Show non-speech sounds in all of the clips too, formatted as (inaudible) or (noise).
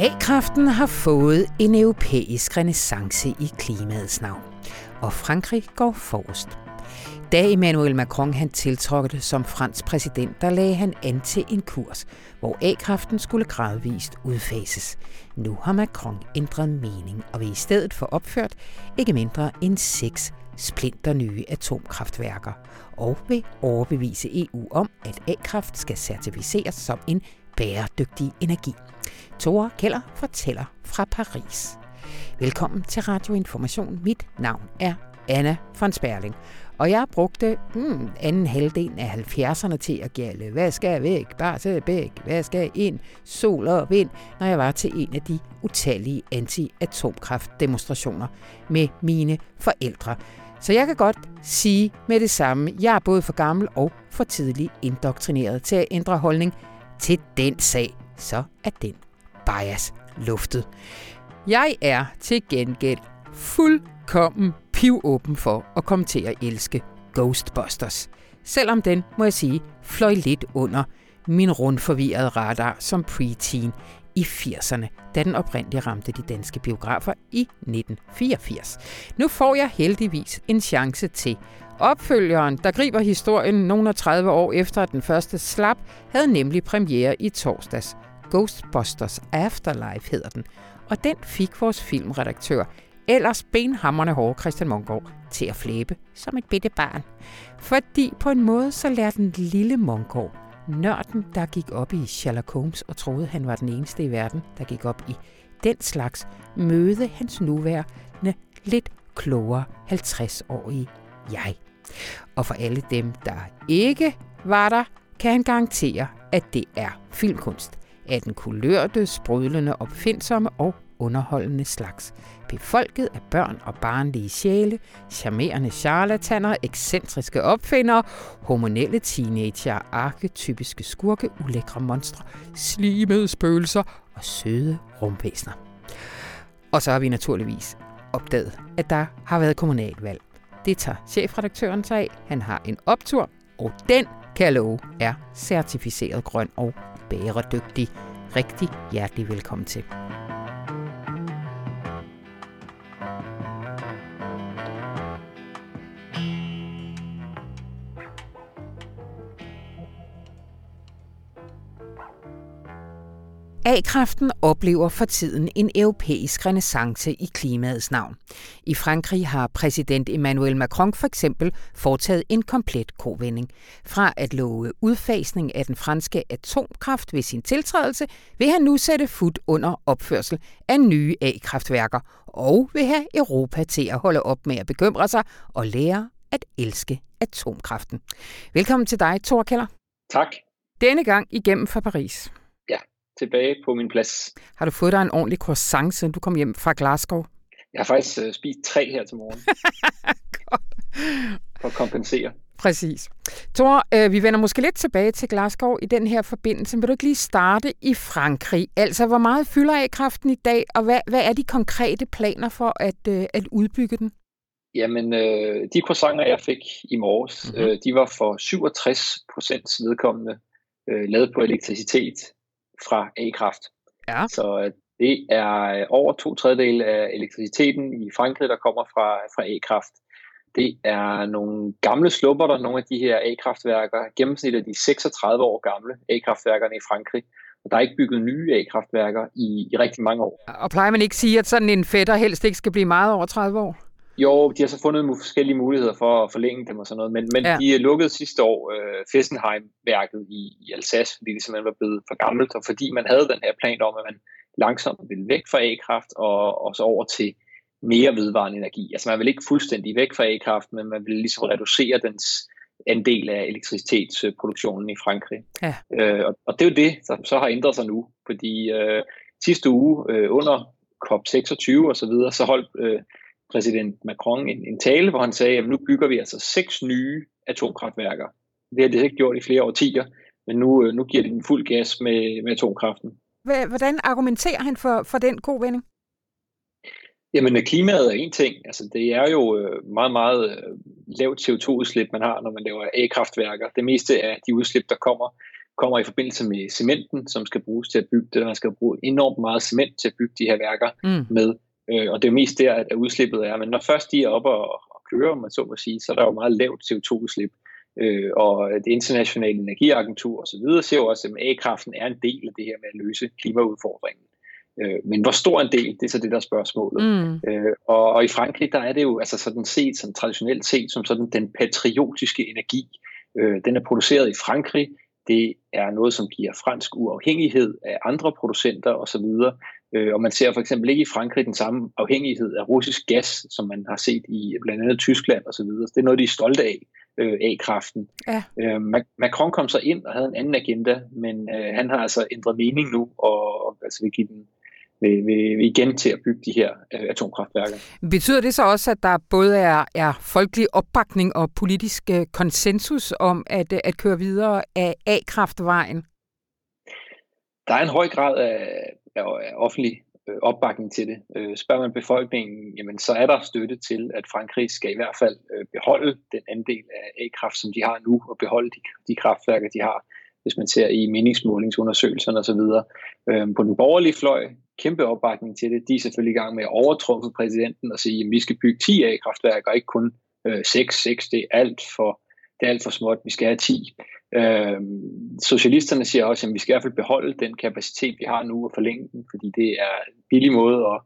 A-kraften har fået en europæisk renaissance i klimaets navn, og Frankrig går forrest. Da Emmanuel Macron han tiltrådte som fransk præsident, der lagde han an til en kurs, hvor A-kraften skulle gradvist udfases. Nu har Macron ændret mening og vil i stedet få opført ikke mindre end seks splinter nye atomkraftværker og vil overbevise EU om, at A-kraft skal certificeres som en bæredygtig energi. Tore Keller fortæller fra Paris. Velkommen til Radio Information. Mit navn er Anna von Sperling. Og jeg brugte hmm, anden halvdel af 70'erne til at gælde, hvad skal væk, bare til væk, hvad skal ind, sol og vind, når jeg var til en af de utallige anti-atomkraftdemonstrationer med mine forældre. Så jeg kan godt sige med det samme, jeg er både for gammel og for tidligt indoktrineret til at ændre holdning til den sag, så er den bias luftet. Jeg er til gengæld fuldkommen pivåben for at komme til at elske Ghostbusters. Selvom den, må jeg sige, fløj lidt under min rundforvirrede radar som preteen i 80'erne, da den oprindeligt ramte de danske biografer i 1984. Nu får jeg heldigvis en chance til. Opfølgeren, der griber historien nogle 30 år efter at den første slap, havde nemlig premiere i torsdags. Ghostbusters Afterlife hedder den, og den fik vores filmredaktør, ellers benhammerne hårde Christian Mongård, til at flæbe som et bitte barn. Fordi på en måde så lærte den lille Mongård, nørden, der gik op i Sherlock Holmes og troede, han var den eneste i verden, der gik op i den slags, møde hans nuværende lidt klogere 50-årige jeg. Og for alle dem, der ikke var der, kan han garantere, at det er filmkunst af den kulørte, sprudlende, opfindsomme og underholdende slags. Befolket af børn og barnlige sjæle, charmerende charlataner, ekscentriske opfindere, hormonelle teenager, arketypiske skurke, ulækre monstre, slimede spøgelser og søde rumvæsner. Og så har vi naturligvis opdaget, at der har været kommunalvalg. Det tager chefredaktøren sig af. Han har en optur, og den, kan jeg love, er certificeret grøn og bæredygtig. Rigtig hjertelig velkommen til. A-kraften oplever for tiden en europæisk renaissance i klimaets navn. I Frankrig har præsident Emmanuel Macron for eksempel foretaget en komplet kovending. Fra at love udfasning af den franske atomkraft ved sin tiltrædelse, vil han nu sætte fod under opførsel af nye A-kraftværker og vil have Europa til at holde op med at bekymre sig og lære at elske atomkraften. Velkommen til dig, Thor Keller. Tak. Denne gang igennem fra Paris tilbage på min plads. Har du fået dig en ordentlig croissant, siden du kom hjem fra Glasgow? Jeg har faktisk uh, spist tre her til morgen. (laughs) Godt. For at kompensere. Præcis. Thor, øh, vi vender måske lidt tilbage til Glasgow i den her forbindelse. Vil du ikke lige starte i Frankrig? Altså, hvor meget fylder A-kraften i dag, og hvad, hvad er de konkrete planer for at, øh, at udbygge den? Jamen, øh, de croissanter, jeg fik i morges, mm-hmm. øh, de var for 67 procents vedkommende øh, lavet på elektricitet fra A-kraft. Ja. Så øh, det er øh, over to tredjedel af elektriciteten i Frankrig, der kommer fra, fra A-kraft. Det er nogle gamle slupper, der nogle af de her A-kraftværker. Gennemsnittet er de 36 år gamle A-kraftværkerne i Frankrig. Og der er ikke bygget nye A-kraftværker i, i rigtig mange år. Og plejer man ikke sige, at sådan en fætter helst ikke skal blive meget over 30 år? Jo, de har så fundet forskellige muligheder for at forlænge dem og sådan noget, men, men ja. de lukket sidste år øh, Fessenheim-værket i, i Alsace, fordi det simpelthen var blevet for gammelt, og fordi man havde den her plan om, at man langsomt ville væk fra A-kraft og, og så over til mere vedvarende energi. Altså man vil ikke fuldstændig væk fra A-kraft, men man vil ligesom reducere dens andel af elektricitetsproduktionen i Frankrig. Ja. Øh, og, og det er jo det, som så har ændret sig nu, fordi øh, sidste uge øh, under COP26 og så videre, så holdt øh, præsident Macron en, en tale, hvor han sagde, at nu bygger vi altså seks nye atomkraftværker. Det har det ikke gjort i flere årtier, men nu, øh, nu giver det en fuld gas med, med atomkraften. Hvordan argumenterer han for, for den god vending? Jamen, øh, klimaet er en ting. Altså, det er jo øh, meget, meget lavt CO2-udslip, man har, når man laver A-kraftværker. Det meste af de udslip, der kommer, kommer i forbindelse med cementen, som skal bruges til at bygge det. Man skal bruge enormt meget cement til at bygge de her værker mm. med. Øh, og det er jo mest der, at udslippet er. Men når først de er oppe og, og kører, man så må sige, så er der jo meget lavt CO2-udslip. Øh, og det internationale energiagentur osv. siger jo også, at A-kraften er en del af det her med at løse klimaudfordringen. Øh, men hvor stor en del, det er så det der spørgsmålet. Mm. Øh, og, og i Frankrig, der er det jo altså sådan set, som traditionelt set, som sådan den patriotiske energi. Øh, den er produceret i Frankrig. Det er noget, som giver fransk uafhængighed af andre producenter osv. Øh, og man ser for eksempel ikke i Frankrig den samme afhængighed af russisk gas, som man har set i blandt andet Tyskland osv. Det er noget, de er stolte af øh, A-kraften. Ja. Øh, Macron kom så ind og havde en anden agenda, men han har altså ændret mening nu, og, og altså vil give den vil, vil igen til at bygge de her øh, atomkraftværker. Betyder det så også, at der både er, er folkelig opbakning og politisk øh, konsensus om at, øh, at køre videre af A-kraftvejen? Der er en høj grad af, af, af offentlig øh, opbakning til det. Øh, spørger man befolkningen, jamen, så er der støtte til, at Frankrig skal i hvert fald øh, beholde den andel af A-kraft, som de har nu, og beholde de, de kraftværker, de har hvis man ser i meningsmålingsundersøgelserne osv. Øhm, på den borgerlige fløj, kæmpe opbakning til det. De er selvfølgelig i gang med at overtrumfe præsidenten og sige, at vi skal bygge 10 A-kraftværker, ikke kun øh, 6. 6 det er alt for, det er alt for småt, vi skal have 10. Øhm, socialisterne siger også, at vi skal i hvert fald beholde den kapacitet, vi har nu og forlænge den, fordi det er en billig måde at,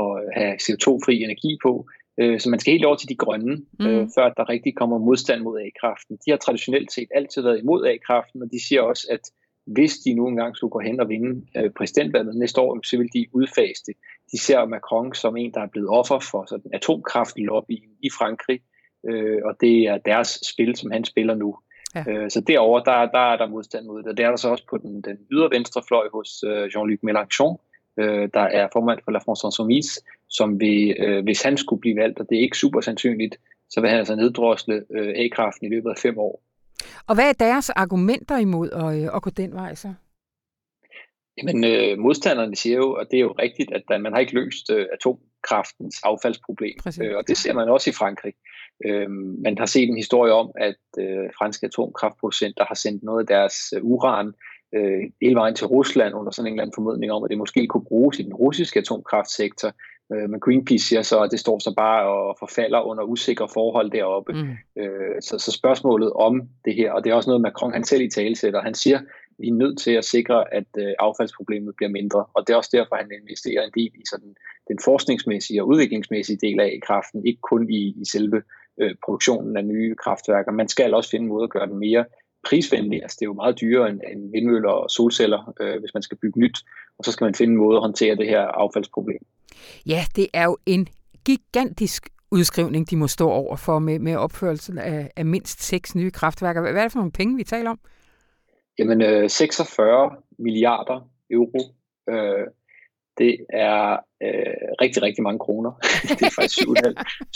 at have CO2-fri energi på. Øh, så man skal helt over til de grønne, mm. øh, før der rigtig kommer modstand mod A-kraften. De har traditionelt set altid været imod A-kraften, og de siger også, at hvis de nu engang skulle gå hen og vinde øh, præsidentvalget næste år, så vil de udfase det. De ser Macron som en, der er blevet offer for sådan atomkraftlobbyen i Frankrig, øh, og det er deres spil, som han spiller nu. Ja. Øh, så derover der, der er der modstand mod det, og det er der så også på den, den ydre venstre fløj hos øh, Jean-Luc Mélenchon, øh, der er formand for La France Insoumise, som vil, øh, hvis han skulle blive valgt, og det er ikke super sandsynligt, så vil han altså neddrosle øh, A-kraften i løbet af fem år. Og hvad er deres argumenter imod at, øh, at gå den vej så? Jamen, øh, modstanderne siger jo, og det er jo rigtigt, at man har ikke løst øh, atomkraftens affaldsproblem. Øh, og det ser man også i Frankrig. Øh, man har set en historie om, at øh, franske atomkraftproducenter har sendt noget af deres øh, uran øh, hele vejen til Rusland under sådan en eller anden formodning om, at det måske kunne bruges i den russiske atomkraftsektor. Øh, men Greenpeace siger så, at det står så bare og forfalder under usikre forhold deroppe. Mm. Øh, så, så spørgsmålet om det her, og det er også noget, Macron han selv i tale sætter, han siger, vi er nødt til at sikre, at øh, affaldsproblemet bliver mindre. Og det er også derfor, han investerer en del i sådan, den forskningsmæssige og udviklingsmæssige del af kraften, ikke kun i, i selve øh, produktionen af nye kraftværker. Man skal også finde en måde at gøre den mere prisvenlig. Altså det er jo meget dyrere end, end vindmøller og solceller, øh, hvis man skal bygge nyt. Og så skal man finde en måde at håndtere det her affaldsproblem. Ja, det er jo en gigantisk udskrivning, de må stå over for med, med opførelsen af, af mindst seks nye kraftværker. Hvad er det for nogle penge, vi taler om? Jamen, øh, 46 milliarder euro. Øh, det er øh, rigtig, rigtig mange kroner. (laughs) det er faktisk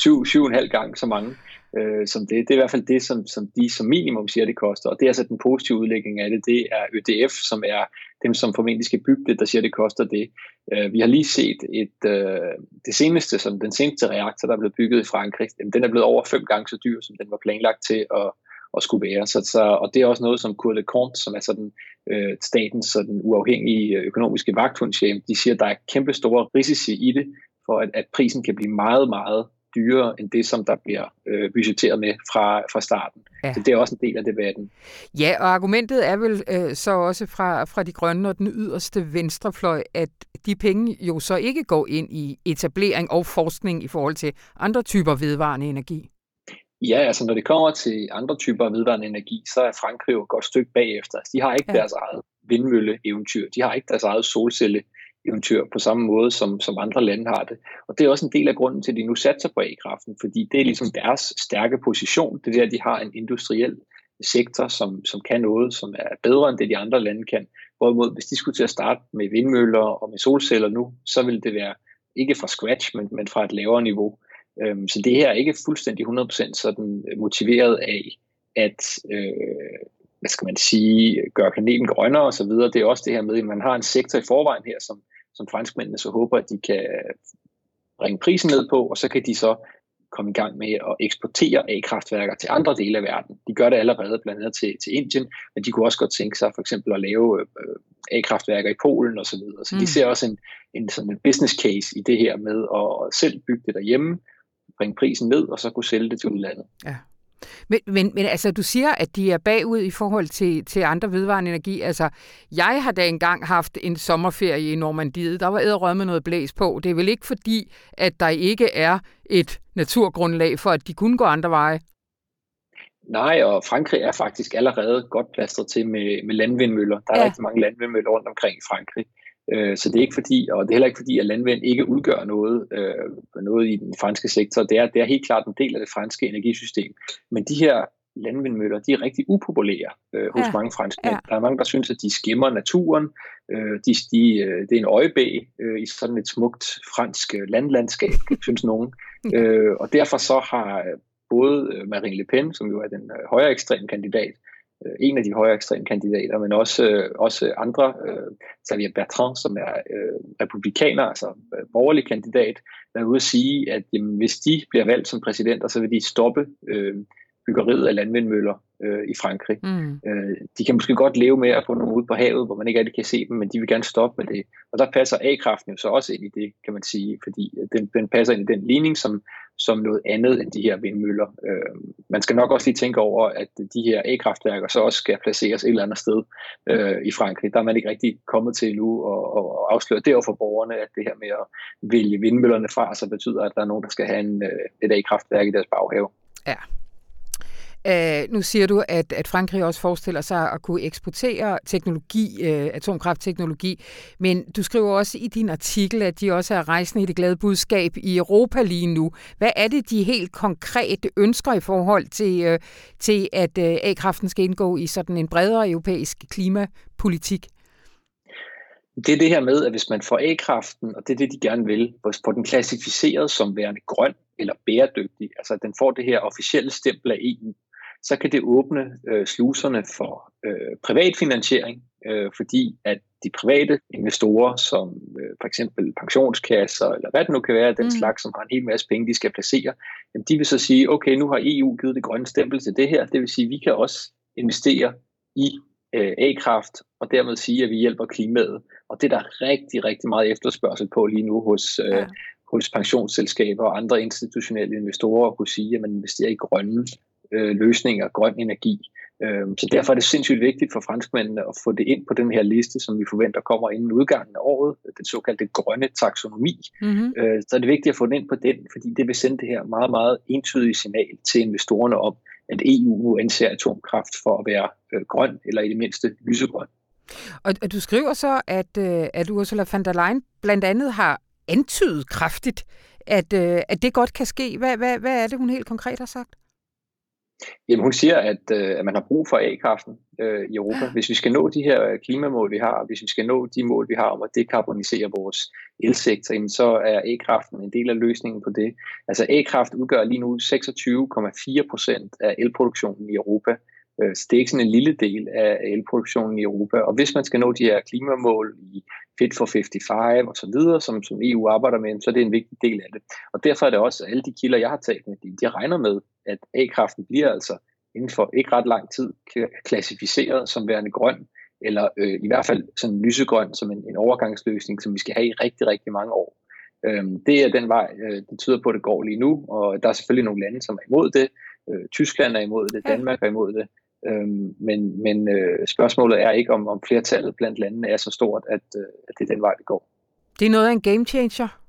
7,5 gang så mange øh, som det. Det er i hvert fald det, som, som de som minimum siger, det koster. Og det er altså den positive udlægning af det. Det er ØDF, som er dem, som formentlig skal bygge det, der siger, det koster det. Øh, vi har lige set et, øh, det seneste, som den seneste reaktor, der er blevet bygget i Frankrig, den er blevet over fem gange så dyr, som den var planlagt til at, at skulle være. Så, så, og det er også noget, som de Compte, som er sådan, øh, statens sådan, uafhængige økonomiske vagthundshjem, de siger, at der er kæmpe store risici i det, for at, at prisen kan blive meget, meget dyrere end det, som der bliver øh, budgetteret med fra, fra starten. Ja. Så det er også en del af debatten. Ja, og argumentet er vel øh, så også fra, fra de grønne og den yderste venstrefløj, at de penge jo så ikke går ind i etablering og forskning i forhold til andre typer vedvarende energi. Ja, altså når det kommer til andre typer af vedvarende energi, så er Frankrig jo et godt stykke bagefter. Altså, de har ikke ja. deres eget vindmølle-eventyr. De har ikke deres eget solcelle eventyr på samme måde, som, som andre lande har det. Og det er også en del af grunden til, at de nu satser på A-kraften, fordi det er ligesom deres stærke position. Det er der, de har en industriel sektor, som, som kan noget, som er bedre end det, de andre lande kan. Hvorimod, hvis de skulle til at starte med vindmøller og med solceller nu, så vil det være ikke fra scratch, men, men fra et lavere niveau. Øhm, så det her er ikke fuldstændig 100% sådan motiveret af, at øh, hvad skal man sige, gøre planeten grønnere osv. Det er også det her med, at man har en sektor i forvejen her, som, som franskmændene så håber, at de kan bringe prisen ned på, og så kan de så komme i gang med at eksportere A-kraftværker til andre dele af verden. De gør det allerede blandt andet til, til Indien, men de kunne også godt tænke sig for eksempel at lave øh, A-kraftværker i Polen osv. Så, videre. så mm. de ser også en, en, sådan en business case i det her med at selv bygge det derhjemme, bringe prisen ned og så kunne sælge det til udlandet. Ja. Men, men, men altså, du siger, at de er bagud i forhold til, til andre vedvarende energi. Altså, jeg har da engang haft en sommerferie i Normandiet. Der var æderrød med noget blæs på. Det er vel ikke fordi, at der ikke er et naturgrundlag for, at de kunne gå andre veje? Nej, og Frankrig er faktisk allerede godt plastret til med, med landvindmøller. Der er ja. rigtig mange landvindmøller rundt omkring i Frankrig. Øh, så det er ikke fordi, og det er heller ikke fordi, at landvind ikke udgør noget, øh, noget i den franske sektor. Det er, det er helt klart en del af det franske energisystem. Men de her landvindmøller, de er rigtig upopulære øh, hos ja. mange franskmænd. Ja. Der er mange, der synes, at de skimmer naturen. Øh, de, de, øh, det er en øjebæ øh, i sådan et smukt fransk øh, landlandskab, (laughs) synes nogen. øh, og derfor så har både Marine Le Pen, som jo er den øh, højere ekstrem kandidat, øh, en af de højere ekstreme kandidater, men også, øh, også andre, øh, Xavier Bertrand, som er øh, republikaner, altså øh, borgerlig kandidat, der er ude at sige, at jamen, hvis de bliver valgt som præsidenter, så vil de stoppe øh, byggeriet af landvindmøller øh, i Frankrig. Mm. Øh, de kan måske godt leve med at få nogle ud på havet, hvor man ikke rigtig kan se dem, men de vil gerne stoppe med det. Og der passer A-kraften jo så også ind i det, kan man sige, fordi den, den passer ind i den ligning, som, som noget andet end de her vindmøller. Øh, man skal nok også lige tænke over, at de her A-kraftværker så også skal placeres et eller andet sted øh, i Frankrig. Der er man ikke rigtig kommet til nu og, og afsløre det for borgerne, at det her med at vælge vindmøllerne fra, så betyder, at der er nogen, der skal have en, øh, et A-kraftværk i deres baghave. Ja, Uh, nu siger du, at, at Frankrig også forestiller sig at kunne eksportere teknologi, uh, atomkraftteknologi, men du skriver også i din artikel, at de også er rejsende i det glade budskab i Europa lige nu. Hvad er det, de helt konkret ønsker i forhold til, uh, til at uh, A-kraften skal indgå i sådan en bredere europæisk klimapolitik? Det er det her med, at hvis man får A-kraften, og det er det, de gerne vil, får den klassificeret som værende grøn eller bæredygtig, altså at den får det her officielle stempel af EU, så kan det åbne øh, sluserne for øh, privat finansiering, øh, fordi at de private investorer, som øh, for eksempel pensionskasser, eller hvad det nu kan være, den mm. slags, som har en hel masse penge, de skal placere, jamen de vil så sige, okay, nu har EU givet det grønne stempel til det her, det vil sige, at vi kan også investere i øh, A-kraft, og dermed sige, at vi hjælper klimaet. Og det er der rigtig, rigtig meget efterspørgsel på lige nu hos, øh, ja. hos pensionsselskaber og andre institutionelle investorer at kunne sige, at man investerer i grønne øh, løsninger, grøn energi. Øh, så derfor er det sindssygt vigtigt for franskmændene at få det ind på den her liste, som vi forventer kommer inden udgangen af året, den såkaldte grønne taksonomi. Mm-hmm. Øh, så er det vigtigt at få den ind på den, fordi det vil sende det her meget, meget entydige signal til investorerne om, at EU nu anser atomkraft for at være øh, grøn, eller i det mindste lysegrøn. Og, du skriver så, at, øh, at Ursula von der Leyen blandt andet har antydet kraftigt, at, øh, at det godt kan ske. Hvad, hvad, hvad er det, hun helt konkret har sagt? Jamen hun siger, at, øh, at man har brug for A-kraften øh, i Europa. Hvis vi skal nå de her klimamål, vi har, hvis vi skal nå de mål, vi har om at dekarbonisere vores elsektor, jamen, så er A-kraften en del af løsningen på det. Altså A-kraft udgør lige nu 26,4 procent af elproduktionen i Europa. Øh, så det er ikke sådan en lille del af elproduktionen i Europa. Og hvis man skal nå de her klimamål i Fit for 55 og så videre, som, som EU arbejder med, så er det en vigtig del af det. Og derfor er det også, alle de kilder, jeg har talt med, de, de regner med, at A-kraften bliver altså inden for ikke ret lang tid klassificeret som værende grøn, eller øh, i hvert fald sådan lysegrøn som en, en overgangsløsning, som vi skal have i rigtig, rigtig mange år. Øhm, det er den vej, øh, det tyder på, at det går lige nu, og der er selvfølgelig nogle lande, som er imod det. Øh, Tyskland er imod det, Danmark er imod det, Øhm, men men øh, spørgsmålet er ikke, om, om flertallet blandt landene er så stort, at, øh, at det er den vej, det går. Det er noget af en game changer?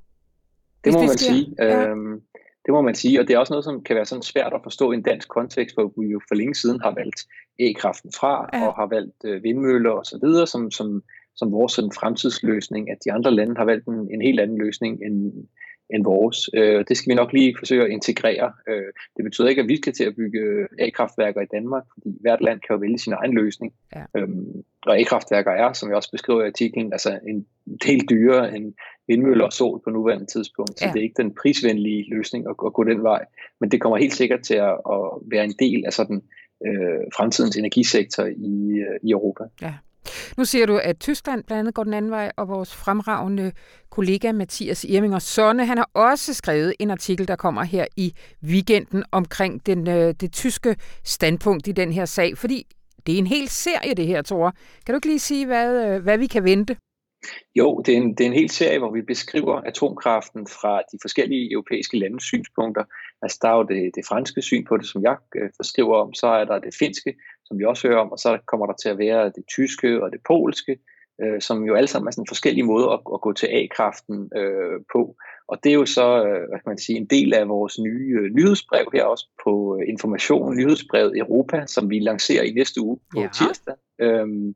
Det må det man sker. sige. Ja. Øhm, det må man sige, og det er også noget, som kan være sådan svært at forstå i en dansk kontekst, hvor vi jo for længe siden har valgt e-kraften fra, ja. og har valgt øh, vindmøller og så videre, som, som, som vores sådan, fremtidsløsning, at de andre lande har valgt en, en helt anden løsning end, end vores. Øh, det skal vi nok lige forsøge at integrere. Øh, det betyder ikke, at vi skal til at bygge A-kraftværker i Danmark, fordi hvert land kan jo vælge sin egen løsning. Ja. Øhm, og A-kraftværker er, som jeg også beskriver i artiklen, altså en del dyrere end vindmøller og sol på nuværende tidspunkt. Så ja. det er ikke den prisvenlige løsning at, at gå den vej. Men det kommer helt sikkert til at, at være en del af sådan øh, fremtidens energisektor i, øh, i Europa. Ja. Nu siger du, at Tyskland blandt andet går den anden vej, og vores fremragende kollega Mathias Irminger Sonne, han har også skrevet en artikel, der kommer her i weekenden omkring den, øh, det tyske standpunkt i den her sag, fordi det er en hel serie, det her, Tore. Kan du ikke lige sige, hvad, øh, hvad vi kan vente? Jo, det er, en, det er en hel serie, hvor vi beskriver atomkraften fra de forskellige europæiske landes synspunkter. Altså der er jo det, det franske syn på det, som jeg øh, forskriver om, så er der det finske, som vi også hører om, og så kommer der til at være det tyske og det polske, øh, som jo alle sammen er sådan forskellige måder at, at gå til A-kraften øh, på. Og det er jo så, øh, hvad kan man sige, en del af vores nye øh, nyhedsbrev her også på øh, Information, nyhedsbrevet Europa, som vi lancerer i næste uge på ja. tirsdag. Øhm,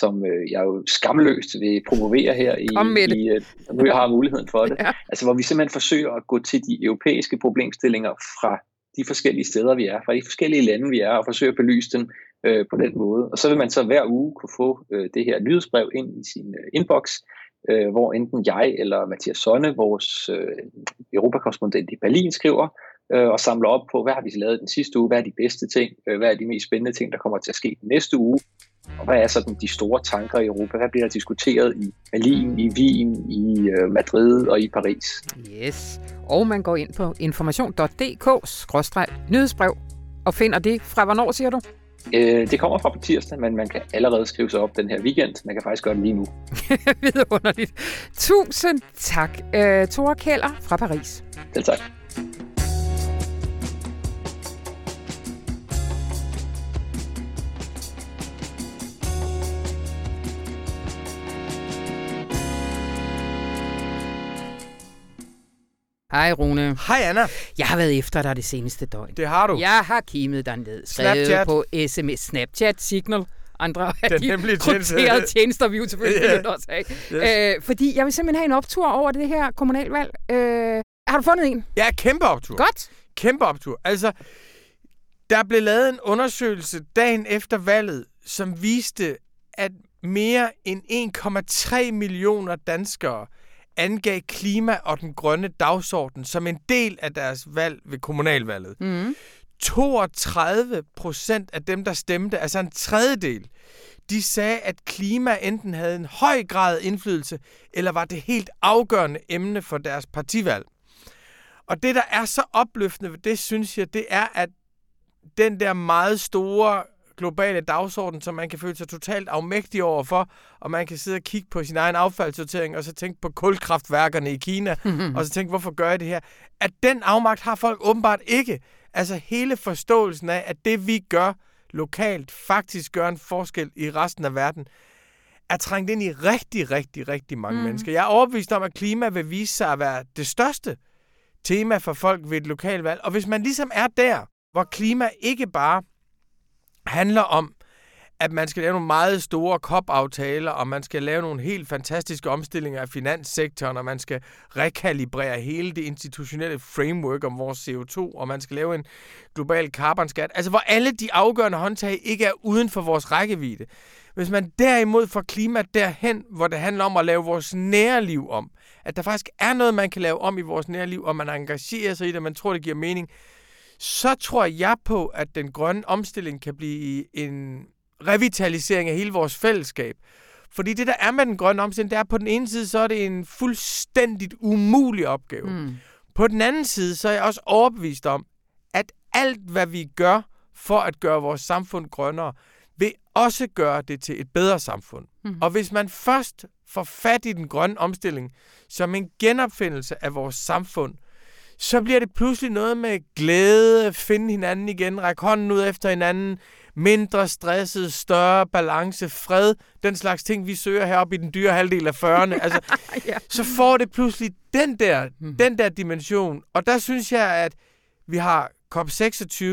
som øh, jeg jo skamløst vil promovere her i, i øh, nu jeg har muligheden for det. Ja. Altså hvor vi simpelthen forsøger at gå til de europæiske problemstillinger fra de forskellige steder, vi er, fra de forskellige lande, vi er, og forsøge at belyse dem øh, på den måde. Og så vil man så hver uge kunne få øh, det her nyhedsbrev ind i sin øh, inbox, øh, hvor enten jeg eller Mathias Sonne, vores øh, europakorrespondent i Berlin, skriver øh, og samler op på, hvad har vi lavet den sidste uge, hvad er de bedste ting, øh, hvad er de mest spændende ting, der kommer til at ske den næste uge, og hvad er sådan de store tanker i Europa? Hvad bliver der diskuteret i Berlin, i Wien, i øh, Madrid og i Paris? Yes, og man går ind på information.dk-nyhedsbrev og finder det fra hvornår, siger du? Øh, det kommer fra på tirsdag, men man kan allerede skrive sig op den her weekend. Man kan faktisk gøre det lige nu. (laughs) Vidunderligt. Tusind tak, uh, Thor Keller fra Paris. Selv tak. Hej Rune. Hej Anna. Jeg har været efter dig det seneste døgn. Det har du. Jeg har kimet dig ned. Snapchat. på sms, Snapchat, Signal, andre af de krypterede tjenester, vi jo selvfølgelig yeah. også af. Yes. Øh, fordi jeg vil simpelthen have en optur over det her kommunalvalg. Øh, har du fundet en? Ja, kæmpe optur. Godt. Kæmpe optur. Altså, der blev lavet en undersøgelse dagen efter valget, som viste, at mere end 1,3 millioner danskere angav klima og den grønne dagsorden som en del af deres valg ved kommunalvalget. Mm. 32 procent af dem, der stemte, altså en tredjedel, de sagde, at klima enten havde en høj grad indflydelse, eller var det helt afgørende emne for deres partivalg. Og det, der er så opløftende ved det, synes jeg, det er, at den der meget store globale dagsorden, som man kan føle sig totalt afmægtig overfor, og man kan sidde og kigge på sin egen affaldssortering, og så tænke på kulkraftværkerne i Kina, mm-hmm. (laughs) og så tænke, hvorfor gør jeg det her? At den afmagt har folk åbenbart ikke. Altså hele forståelsen af, at det vi gør lokalt faktisk gør en forskel i resten af verden, er trængt ind i rigtig, rigtig, rigtig mange mm. mennesker. Jeg er overbevist om, at klima vil vise sig at være det største tema for folk ved et lokalvalg. Og hvis man ligesom er der, hvor klima ikke bare handler om, at man skal lave nogle meget store COP-aftaler, og man skal lave nogle helt fantastiske omstillinger af finanssektoren, og man skal rekalibrere hele det institutionelle framework om vores CO2, og man skal lave en global carbonskat. Altså, hvor alle de afgørende håndtag ikke er uden for vores rækkevidde. Hvis man derimod får klima derhen, hvor det handler om at lave vores nære liv om, at der faktisk er noget, man kan lave om i vores nære liv, og man engagerer sig i det, og man tror, det giver mening, så tror jeg på, at den grønne omstilling kan blive en revitalisering af hele vores fællesskab. Fordi det, der er med den grønne omstilling, det er på den ene side, så er det en fuldstændigt umulig opgave. Mm. På den anden side, så er jeg også overbevist om, at alt, hvad vi gør for at gøre vores samfund grønnere, vil også gøre det til et bedre samfund. Mm. Og hvis man først får fat i den grønne omstilling som en genopfindelse af vores samfund, så bliver det pludselig noget med glæde, finde hinanden igen, række hånden ud efter hinanden, mindre stresset, større balance, fred, den slags ting, vi søger heroppe i den dyre halvdel af 40'erne. Altså, (laughs) ja. Så får det pludselig den der, mm. den der dimension. Og der synes jeg, at vi har COP26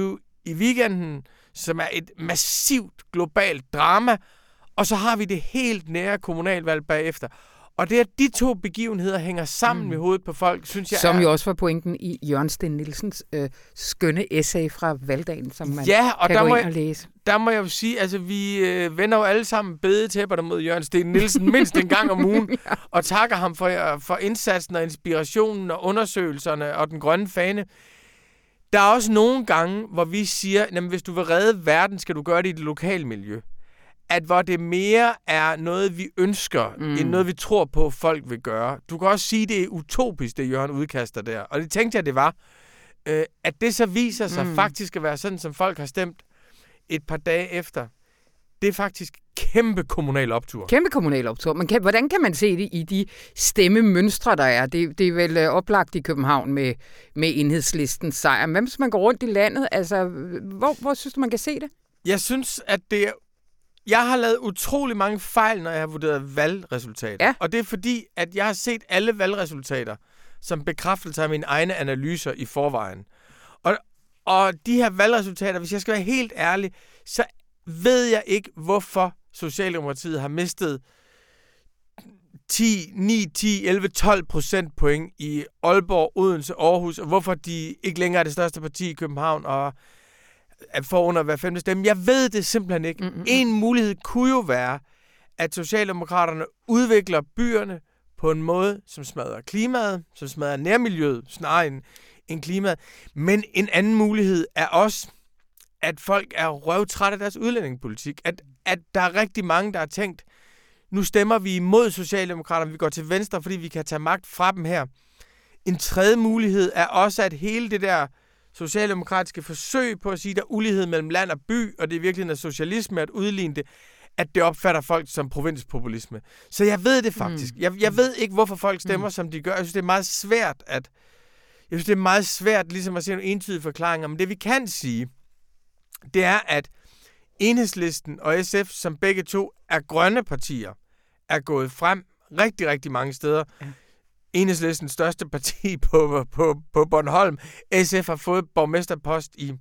i weekenden, som er et massivt globalt drama, og så har vi det helt nære kommunalvalg bagefter. Og det, at de to begivenheder hænger sammen mm. med hovedet på folk, synes jeg Som er... jo også var pointen i Jørgen Sten Nielsens øh, skønne essay fra valgdagen, som man ja, og kan der gå må ind og læse. Der må jeg jo sige, altså vi øh, vender jo alle sammen bedetæpperne mod Jørgen Sten Nielsen (laughs) mindst en gang om ugen, (laughs) ja. og takker ham for, for indsatsen og inspirationen og undersøgelserne og den grønne fane. Der er også nogle gange, hvor vi siger, at hvis du vil redde verden, skal du gøre det i det lokale miljø. At hvor det mere er noget, vi ønsker, mm. end noget, vi tror på, folk vil gøre. Du kan også sige, det er utopisk, det Jørgen udkaster der. Og det tænkte jeg, det var. Øh, at det så viser sig mm. faktisk at være sådan, som folk har stemt et par dage efter. Det er faktisk kæmpe kommunal optur. Kæmpe kommunal optur. Men kan, hvordan kan man se det i de stemmemønstre, der er? Det, det er vel øh, oplagt i København med, med enhedslistens sejr. Hvem hvis man går rundt i landet? Altså, hvor, hvor synes du, man kan se det? Jeg synes, at det er jeg har lavet utrolig mange fejl, når jeg har vurderet valgresultater. Ja. Og det er fordi, at jeg har set alle valgresultater som bekræftelse af mine egne analyser i forvejen. Og, og de her valgresultater, hvis jeg skal være helt ærlig, så ved jeg ikke, hvorfor Socialdemokratiet har mistet 10, 9, 10, 11, 12 procent point i Aalborg, Odense, Aarhus, og hvorfor de ikke længere er det største parti i København, og at få under hver femte stemme. Jeg ved det simpelthen ikke. Mm-hmm. En mulighed kunne jo være, at Socialdemokraterne udvikler byerne på en måde, som smadrer klimaet, som smadrer nærmiljøet, snarere end, end klimaet. Men en anden mulighed er også, at folk er røvtrætte af deres udlændingepolitik. At, at der er rigtig mange, der har tænkt, nu stemmer vi imod Socialdemokraterne, vi går til venstre, fordi vi kan tage magt fra dem her. En tredje mulighed er også, at hele det der socialdemokratiske forsøg på at sige, at der er ulighed mellem land og by, og det er virkelig en socialisme at udligne det, at det opfatter folk som provinspopulisme. Så jeg ved det faktisk. Mm. Jeg, jeg ved ikke, hvorfor folk stemmer, mm. som de gør. Jeg synes, det er meget svært at... Jeg synes, det er meget svært ligesom at se nogle entydige forklaringer. Men det vi kan sige, det er, at Enhedslisten og SF, som begge to er grønne partier, er gået frem rigtig, rigtig mange steder. Ja enhedslistens største parti (laughs) på, på, på Bornholm. SF har fået borgmesterpost i,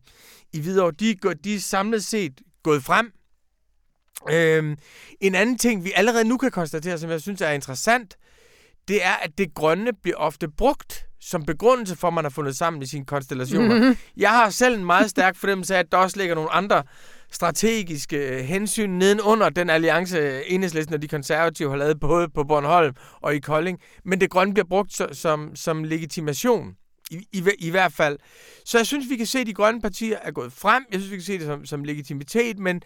i Hvidovre. De, de er samlet set gået frem. Øhm, en anden ting, vi allerede nu kan konstatere, som jeg synes er interessant, det er, at det grønne bliver ofte brugt som begrundelse for, at man har fundet sammen i sine konstellationer. Mm-hmm. Jeg har selv en meget stærk fornemmelse af, at der også ligger nogle andre strategiske øh, hensyn nedenunder den alliance, enhedslisten og de konservative har lavet både på Bornholm og i Kolding. Men det grønne bliver brugt som, som legitimation. I, i, I hvert fald. Så jeg synes, vi kan se, at de grønne partier er gået frem. Jeg synes, vi kan se det som, som legitimitet, men,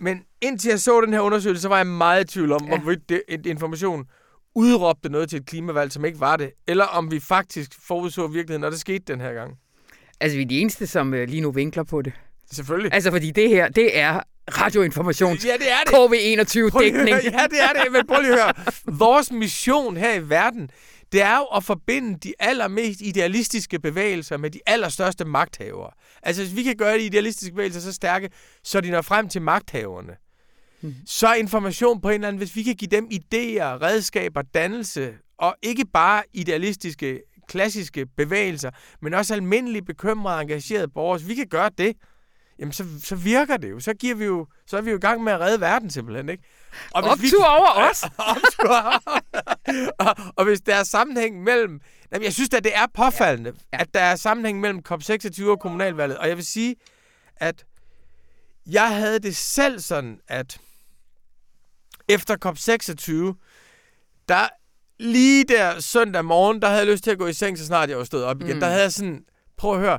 men indtil jeg så den her undersøgelse, så var jeg meget i tvivl om, ja. hvorvidt det, et information udråbte noget til et klimavalg, som ikke var det, eller om vi faktisk forudså virkeligheden, når det skete den her gang. Altså, vi er de eneste, som øh, lige nu vinkler på det. Selvfølgelig. Altså, fordi det her, det er radioinformation. Ja, det er det. KV21-dækning. Ja, det er det. Men prøv lige at høre. Vores mission her i verden, det er jo at forbinde de allermest idealistiske bevægelser med de allerstørste magthavere. Altså, hvis vi kan gøre de idealistiske bevægelser så stærke, så de når frem til magthaverne, mm. så information på en eller anden, hvis vi kan give dem idéer, redskaber, dannelse, og ikke bare idealistiske, klassiske bevægelser, men også almindelige, bekymrede, engagerede borgere. Hvis vi kan gøre det, jamen så, så virker det jo. Så, giver vi jo. så er vi jo i gang med at redde verden simpelthen, ikke? Og hvis Optur vi, (laughs) over os! og, og hvis der er sammenhæng mellem... Jamen, jeg synes at det er påfaldende, ja. Ja. at der er sammenhæng mellem COP26 og kommunalvalget. Og jeg vil sige, at jeg havde det selv sådan, at efter COP26, der lige der søndag morgen, der havde jeg lyst til at gå i seng, så snart jeg var stået op igen. Mm. Der havde jeg sådan, prøv at høre,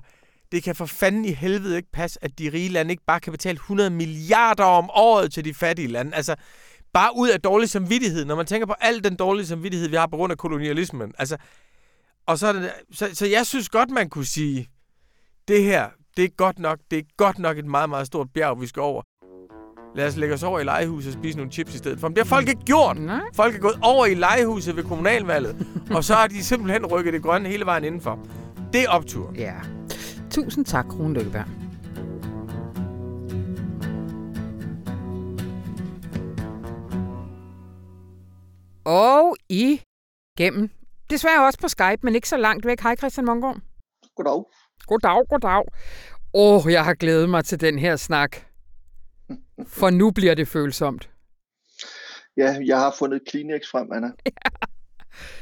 det kan for fanden i helvede ikke passe, at de rige lande ikke bare kan betale 100 milliarder om året til de fattige lande. Altså, bare ud af dårlig samvittighed, når man tænker på al den dårlige samvittighed, vi har på grund af kolonialismen. Altså, og så, er det, så, så jeg synes godt, man kunne sige, det her, det er godt nok, det er godt nok et meget, meget stort bjerg, vi skal over. Lad os lægge os over i legehuset og spise nogle chips i stedet for. Men det har folk ikke gjort. Nej. Folk er gået over i legehuset ved kommunalvalget, (laughs) og så har de simpelthen rykket det grønne hele vejen indenfor. Det er optur. Ja. Tusind tak, Rune Lykkeberg. Og i gennem, desværre også på Skype, men ikke så langt væk. Hej Christian Mongård. Goddag. Goddag, goddag. Åh, oh, jeg har glædet mig til den her snak. For nu bliver det følsomt. Ja, jeg har fundet Kleenex frem, Anna. (laughs) Ja.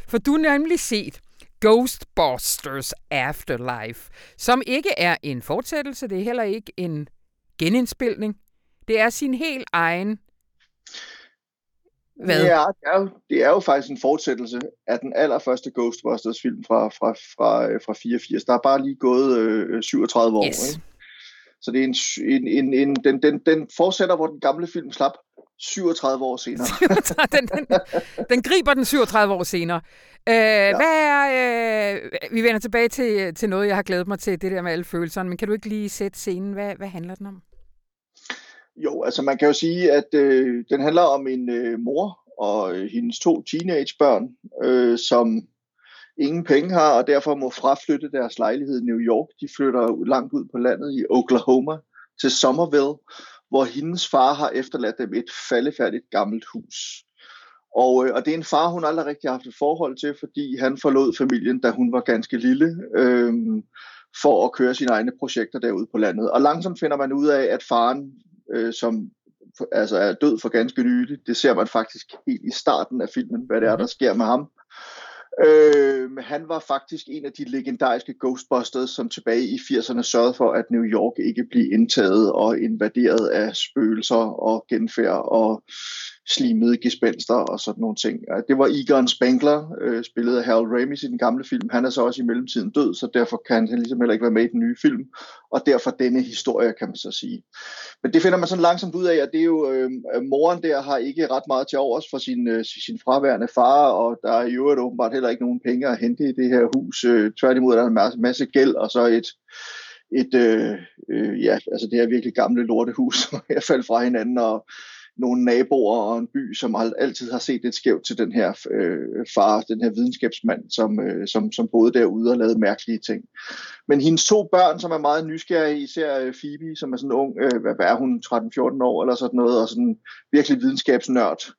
For du har nemlig set Ghostbusters Afterlife, som ikke er en fortsættelse, det er heller ikke en genindspilning. Det er sin helt egen... Hvad? Ja, det er, jo, det er jo faktisk en fortsættelse af den allerførste Ghostbusters film fra, fra, fra, øh, fra 84. Der er bare lige gået øh, 37 år. Yes. Ikke? Så det er en, en, en, en, den, den, den fortsætter, hvor den gamle film slap. 37 år senere. (laughs) den, den, den griber den 37 år senere. Øh, ja. Hvad er, øh, vi vender tilbage til, til noget, jeg har glædet mig til, det der med alle følelserne, men kan du ikke lige sætte scenen? Hvad, hvad handler den om? Jo, altså man kan jo sige, at øh, den handler om en øh, mor og øh, hendes to teenagebørn, øh, som ingen penge har, og derfor må fraflytte deres lejlighed i New York. De flytter langt ud på landet i Oklahoma til Somerville, hvor hendes far har efterladt dem et faldefærdigt gammelt hus. Og, øh, og det er en far, hun aldrig rigtig har haft et forhold til, fordi han forlod familien, da hun var ganske lille, øh, for at køre sine egne projekter derude på landet. Og langsomt finder man ud af, at faren, øh, som altså er død for ganske nylig, det ser man faktisk helt i starten af filmen, hvad det er, der sker med ham. Øh, han var faktisk en af de legendariske Ghostbusters, som tilbage i 80'erne sørgede for, at New York ikke blev indtaget og invaderet af spøgelser og genfærd og slimede gespenster og sådan nogle ting. Det var Egon Spengler, øh, spillet af Harold Ramis i den gamle film. Han er så også i mellemtiden død, så derfor kan han ligesom heller ikke være med i den nye film. Og derfor denne historie, kan man så sige. Men det finder man sådan langsomt ud af, at det er jo, øh, moren der har ikke ret meget til overs for sin, øh, sin fraværende far, og der er i øvrigt åbenbart heller ikke nogen penge at hente i det her hus. Øh, tværtimod er der en masse, masse gæld, og så et et, øh, øh, ja, altså det her virkelig gamle lortehus, (laughs) som er faldt fra hinanden, og nogle naboer og en by, som altid har set lidt skævt til den her øh, far, den her videnskabsmand, som, øh, som, som boede derude og lavede mærkelige ting. Men hendes to børn, som er meget nysgerrige, især øh, Phoebe, som er sådan ung, øh, hvad er hun, 13-14 år eller sådan noget, og sådan virkelig videnskabsnørd,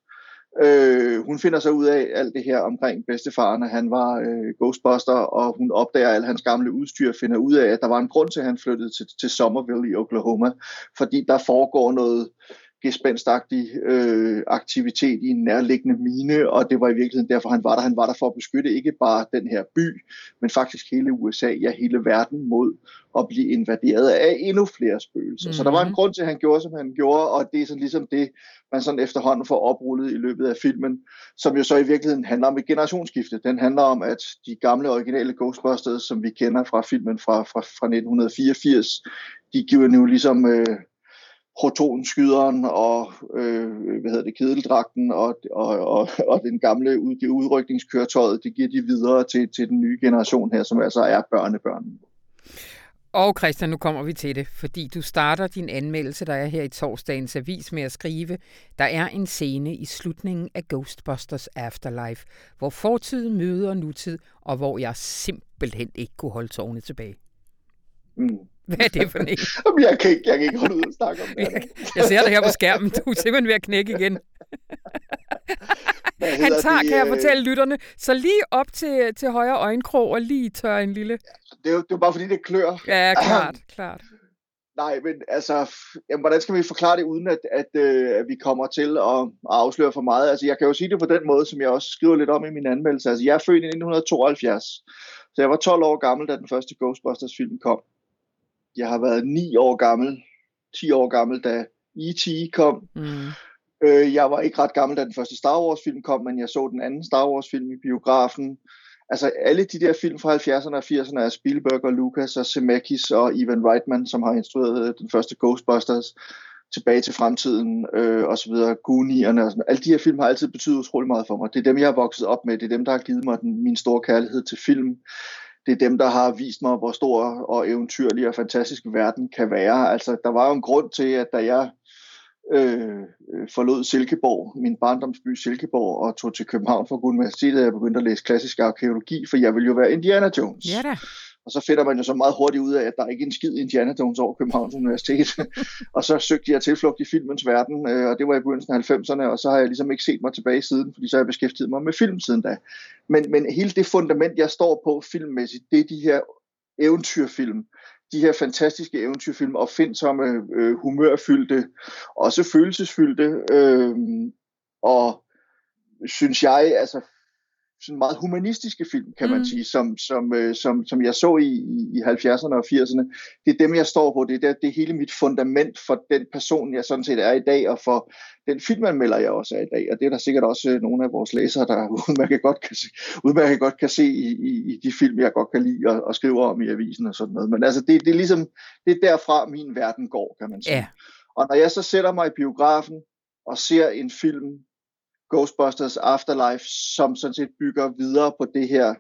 Øh, hun finder så ud af alt det her omkring bedstefaren, at han var øh, Ghostbuster, og hun opdager alt hans gamle udstyr, finder ud af, at der var en grund til, at han flyttede til, til Somerville i Oklahoma, fordi der foregår noget gespenstagtig øh, aktivitet i en nærliggende mine, og det var i virkeligheden derfor, han var der. Han var der for at beskytte ikke bare den her by, men faktisk hele USA, ja hele verden mod at blive invaderet af endnu flere spøgelser. Mm-hmm. Så der var en mhm. grund til, at han gjorde, som han gjorde, og det er sådan ligesom det, man sådan efterhånden får oprullet i løbet af filmen, som jo så i virkeligheden handler om et generationsskifte. Den handler om, at de gamle originale Ghostbusters, som vi kender fra filmen fra, fra, fra 1984, de giver nu ligesom... Øh, protonskyderen og øh, hvad hedder det, kedeldragten og, og, og, og den gamle ud, det udrykningskøretøjet, det giver de videre til, til den nye generation her, som altså er børnebørn. Og Christian, nu kommer vi til det, fordi du starter din anmeldelse, der er her i torsdagens avis med at skrive, der er en scene i slutningen af Ghostbusters Afterlife, hvor fortiden møder nutid, og hvor jeg simpelthen ikke kunne holde tårne tilbage. Mm. Hvad er det for en? (laughs) Jamen, jeg, kan ikke, jeg kan ikke holde ud og snakke om det. (laughs) jeg ser det her på skærmen. Du er simpelthen ved at knække igen. (laughs) Han tager, de, kan jeg øh, fortælle lytterne, så lige op til, til højre øjenkrog og lige tør en lille... Det er jo, det er bare fordi, det klør. Ja, (clears throat) klart, klart. Nej, men altså, jamen, hvordan skal vi forklare det, uden at, at, øh, at vi kommer til at, at afsløre for meget? Altså, jeg kan jo sige det på den måde, som jeg også skriver lidt om i min anmeldelse. Altså, jeg er født i 1972, så jeg var 12 år gammel, da den første Ghostbusters-film kom. Jeg har været 9 år gammel, 10 år gammel, da E.T. kom. Mm. Øh, jeg var ikke ret gammel, da den første Star Wars-film kom, men jeg så den anden Star Wars-film i biografen. Altså alle de der film fra 70'erne og 80'erne af Spielberg og Lucas og Zemeckis og Ivan Reitman, som har instrueret den første Ghostbusters, tilbage til fremtiden øh, og så videre, Goonierne og sådan Alle de her film har altid betydet utrolig meget for mig. Det er dem, jeg har vokset op med. Det er dem, der har givet mig den, min store kærlighed til film det er dem, der har vist mig, hvor stor og eventyrlig og fantastisk verden kan være. Altså, der var jo en grund til, at da jeg øh, øh forlod Silkeborg, min barndomsby Silkeborg, og tog til København for universitetet, jeg begyndte at læse klassisk arkeologi, for jeg ville jo være Indiana Jones. Ja da. Og så finder man jo så meget hurtigt ud af, at der ikke er en skid Indiana Jones over Københavns Universitet. (laughs) og så søgte jeg tilflugt i filmens verden, øh, og det var i begyndelsen af 90'erne, og så har jeg ligesom ikke set mig tilbage siden, fordi så har jeg beskæftiget mig med film siden da. Men, men hele det fundament, jeg står på filmmæssigt, det er de her eventyrfilm, de her fantastiske eventyrfilm, opfindsomme, øh, humørfyldte, også følelsesfyldte, øh, og synes jeg, altså sådan meget humanistiske film, kan man mm. sige, som, som, øh, som, som jeg så i, i 70'erne og 80'erne. Det er dem, jeg står på. Det er, det er hele mit fundament for den person, jeg sådan set er i dag, og for den filmanmelder, jeg også er i dag. Og det er der sikkert også øh, nogle af vores læsere, der (laughs) udmærket godt kan se, udmærket godt kan se i, i, i de film, jeg godt kan lide og, og skrive om i avisen og sådan noget. Men altså, det, det er ligesom, det er derfra min verden går, kan man sige. Ja. Og når jeg så sætter mig i biografen, og ser en film, Ghostbusters Afterlife, som sådan set bygger videre på det her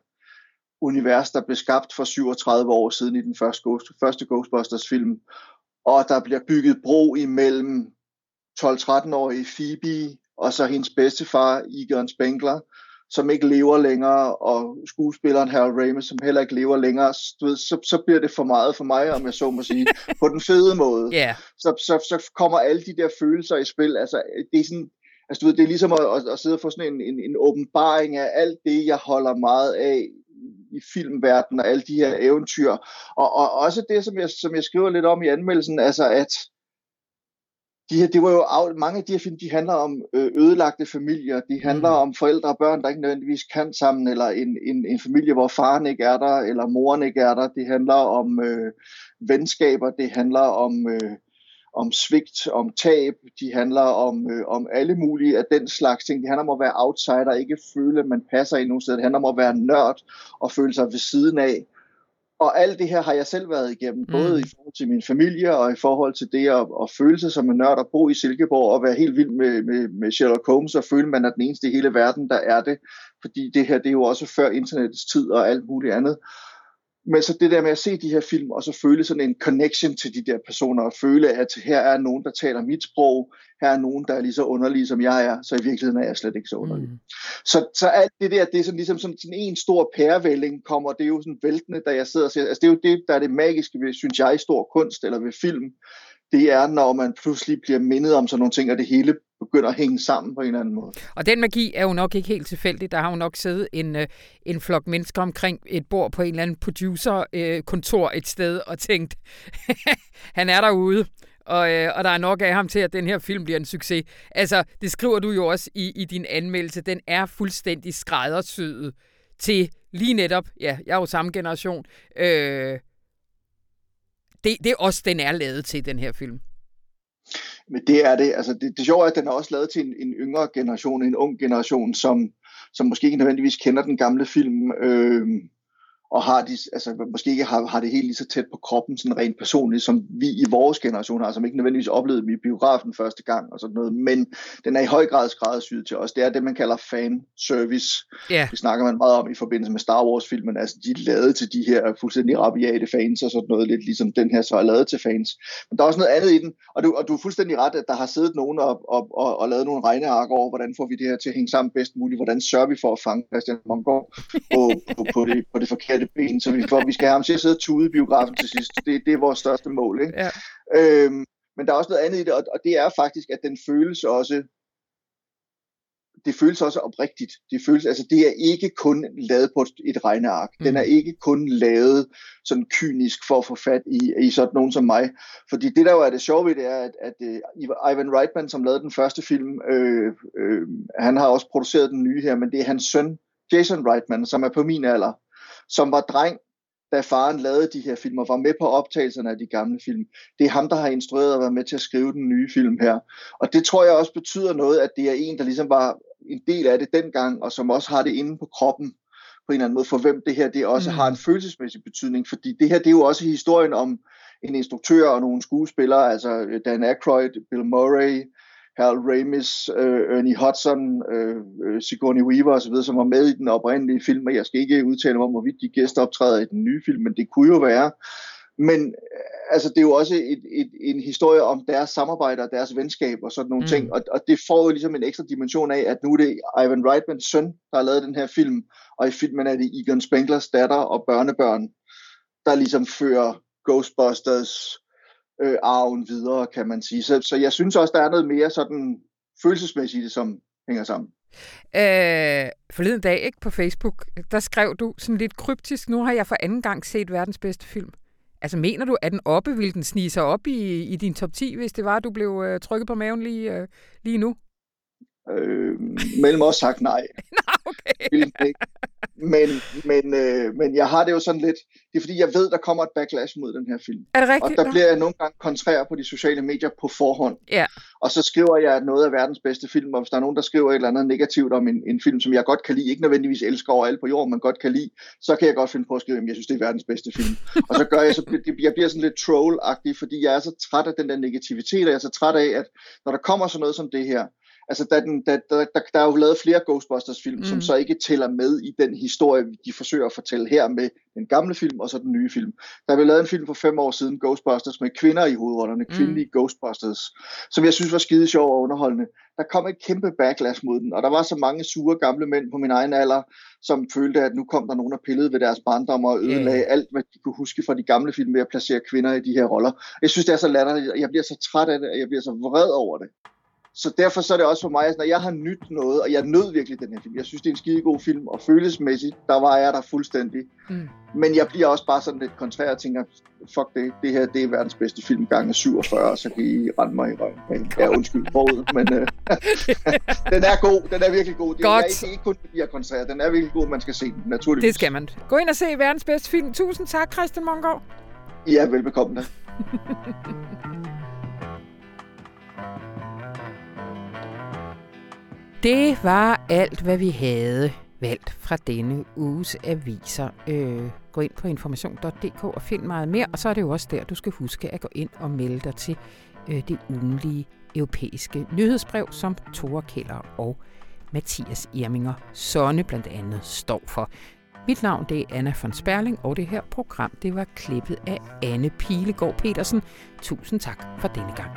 univers, der blev skabt for 37 år siden i den første, Ghost, første Ghostbusters film, og der bliver bygget bro imellem 12-13-årige Phoebe og så hendes bedstefar, Egon Spengler, som ikke lever længere, og skuespilleren Harold Ramis, som heller ikke lever længere, du ved, så, så bliver det for meget for mig, om jeg så må sige, på den fede måde. (laughs) Yeah. Så, så, så kommer alle de der følelser i spil. Altså, det er sådan, altså, du ved, det er ligesom at, at, at sidde og få sådan en, en, en åbenbaring af alt det, jeg holder meget af i filmverdenen og alle de her eventyr. Og, og også det, som jeg, som jeg skriver lidt om i anmeldelsen, altså at de her, det var jo, mange af de her film, de handler om øh, ødelagte familier, de handler mm. om forældre og børn, der ikke nødvendigvis kan sammen, eller en, en, en familie, hvor faren ikke er der, eller moren ikke er der. Det handler om øh, venskaber, det handler om, øh, om svigt, om tab, de handler om, øh, om alle mulige af den slags ting. Det handler om at være outsider, ikke føle, at man passer i nogen sted. Det handler om at være nørd og føle sig ved siden af. Og alt det her har jeg selv været igennem, mm. både i forhold til min familie og i forhold til det at, at føle sig som en nørd og bo i Silkeborg og være helt vild med, med, med Sherlock Holmes og føle, at man er den eneste i hele verden, der er det. Fordi det her, det er jo også før internettets tid og alt muligt andet. Men så det der med at se de her film, og så føle sådan en connection til de der personer, og føle, at her er nogen, der taler mit sprog, her er nogen, der er lige så underlige, som jeg er, så i virkeligheden er jeg slet ikke så underlig. Mm. Så, så alt det der, det er sådan ligesom sådan, sådan en stor pærevælling kommer, det er jo sådan væltende, da jeg sidder og ser, altså det er jo det, der er det magiske ved, synes jeg, i stor kunst, eller ved film, det er, når man pludselig bliver mindet om sådan nogle ting, og det hele begynder at hænge sammen på en eller anden måde. Og den magi er jo nok ikke helt tilfældig. Der har jo nok siddet en, øh, en flok mennesker omkring et bord på en eller anden producer-kontor øh, et sted og tænkt, (laughs) han er derude, og, øh, og der er nok af ham til, at den her film bliver en succes. Altså, det skriver du jo også i, i din anmeldelse. Den er fuldstændig skræddersyet til lige netop, ja, jeg er jo samme generation, øh, det, det er også, den er lavet til, den her film. Men det er det. Altså det, det sjove er, at den er også lavet til en, en yngre generation, en ung generation, som, som måske ikke nødvendigvis kender den gamle film. Øh, og har de, altså, måske ikke har, har det helt lige så tæt på kroppen, sådan rent personligt, som vi i vores generation har, som ikke nødvendigvis oplevede dem i biografen første gang og sådan noget, men den er i høj grad skræddersyet til os. Det er det, man kalder fan service. Yeah. Det snakker man meget om i forbindelse med Star Wars-filmen, altså de er lavet til de her fuldstændig rabiate fans og sådan noget, lidt ligesom den her så er lavet til fans. Men der er også noget andet i den, og du, og du er fuldstændig ret, at der har siddet nogen og, og, og, og lavet nogle regneark over, hvordan får vi det her til at hænge sammen bedst muligt, hvordan sørger vi for at fange Christian Mongård på, på, på, det, på det forkerte forkerte ben, så vi, får, vi skal have ham til at sidde og tude i biografen til sidst. Det, det er vores største mål. Ikke? Ja. Øhm, men der er også noget andet i det, og, og det er faktisk, at den føles også det føles også oprigtigt. Det føles, altså det er ikke kun lavet på et regneark. Mm. Den er ikke kun lavet sådan kynisk for at få fat i, i sådan nogen som mig. Fordi det der jo er det sjove ved det er, at, at uh, Ivan Reitman, som lavede den første film, øh, øh, han har også produceret den nye her, men det er hans søn, Jason Reitman, som er på min alder som var dreng, da faren lavede de her film og var med på optagelserne af de gamle film. Det er ham, der har instrueret og været med til at skrive den nye film her. Og det tror jeg også betyder noget, at det er en, der ligesom var en del af det dengang, og som også har det inde på kroppen på en eller anden måde, for hvem det her det også mm. har en følelsesmæssig betydning. Fordi det her, det er jo også historien om en instruktør og nogle skuespillere, altså Dan Aykroyd, Bill Murray, Harold Ramis, øh, Ernie Hudson, øh, øh, Sigourney Weaver osv., som var med i den oprindelige film, og jeg skal ikke udtale mig om, hvorvidt de gæsteoptræder i den nye film, men det kunne jo være. Men øh, altså, det er jo også et, et, en historie om deres samarbejde og deres venskab og sådan nogle mm. ting, og, og det får jo ligesom en ekstra dimension af, at nu er det Ivan Reitmans søn, der har lavet den her film, og i filmen er det Egon Spenglers datter og børnebørn, der ligesom fører Ghostbusters øh, arven videre, kan man sige. Så, så jeg synes også, der er noget mere sådan følelsesmæssigt i det, som hænger sammen. Øh, forleden dag ikke på Facebook, der skrev du sådan lidt kryptisk, nu har jeg for anden gang set verdens bedste film. Altså mener du, at den oppe, ville den snige sig op i, i din top 10, hvis det var, at du blev øh, trykket på maven lige, øh, lige nu? Øh, mellem os sagt nej. (laughs) nej, okay. Men, men, øh, men jeg har det jo sådan lidt, det er fordi, jeg ved, der kommer et backlash mod den her film. Er det rigtigt? Og der bliver jeg nogle gange kontrær på de sociale medier på forhånd. Ja. Og så skriver jeg noget af verdens bedste film, og hvis der er nogen, der skriver et eller andet negativt om en, en film, som jeg godt kan lide, ikke nødvendigvis elsker over alt på jorden, men godt kan lide, så kan jeg godt finde på at skrive, at jeg synes, det er verdens bedste film. (laughs) og så gør jeg, så jeg bliver sådan lidt troll fordi jeg er så træt af den der negativitet, og jeg er så træt af, at når der kommer sådan noget som det her, altså der, den, der, der, der, der er jo lavet flere Ghostbusters-film, mm. som så ikke tæller med i den historie, de forsøger at fortælle her med den gamle film og så den nye film. Der blev lavet en film for fem år siden, Ghostbusters, med kvinder i hovedrollerne, mm. kvindelige Ghostbusters, som jeg synes var skide sjov og underholdende. Der kom et kæmpe backlash mod den, og der var så mange sure gamle mænd på min egen alder, som følte, at nu kom der nogen, der pillede ved deres barndom og ødelagde yeah. alt, hvad de kunne huske fra de gamle film ved at placere kvinder i de her roller. Jeg synes, det er så latterligt. Jeg bliver så træt af det, og jeg bliver så vred over det. Så derfor så er det også for mig, at når jeg har nyt noget, og jeg nød virkelig den her film, jeg synes, det er en skide god film, og følelsesmæssigt, der var jeg der fuldstændig. Mm. Men jeg bliver også bare sådan lidt kontrær og tænker, fuck det, det her det er verdens bedste film gange 47, så kan I rende mig i røven. Ja, undskyld forud, men øh, (laughs) den er god, den er virkelig god. Det Godt. er ikke, kun fordi jeg kontrærer, den er virkelig god, man skal se den, naturligvis. Det skal man. Gå ind og se verdens bedste film. Tusind tak, Christian Mongård. Ja, velbekomme. (laughs) Det var alt, hvad vi havde valgt fra denne uges aviser. Øh, gå ind på information.dk og find meget mere, og så er det jo også der, du skal huske at gå ind og melde dig til øh, det ugenlige europæiske nyhedsbrev, som Tore Keller og Mathias Irminger Sonne blandt andet står for. Mit navn det er Anna von Sperling, og det her program det var klippet af Anne Pilegaard Petersen. Tusind tak for denne gang.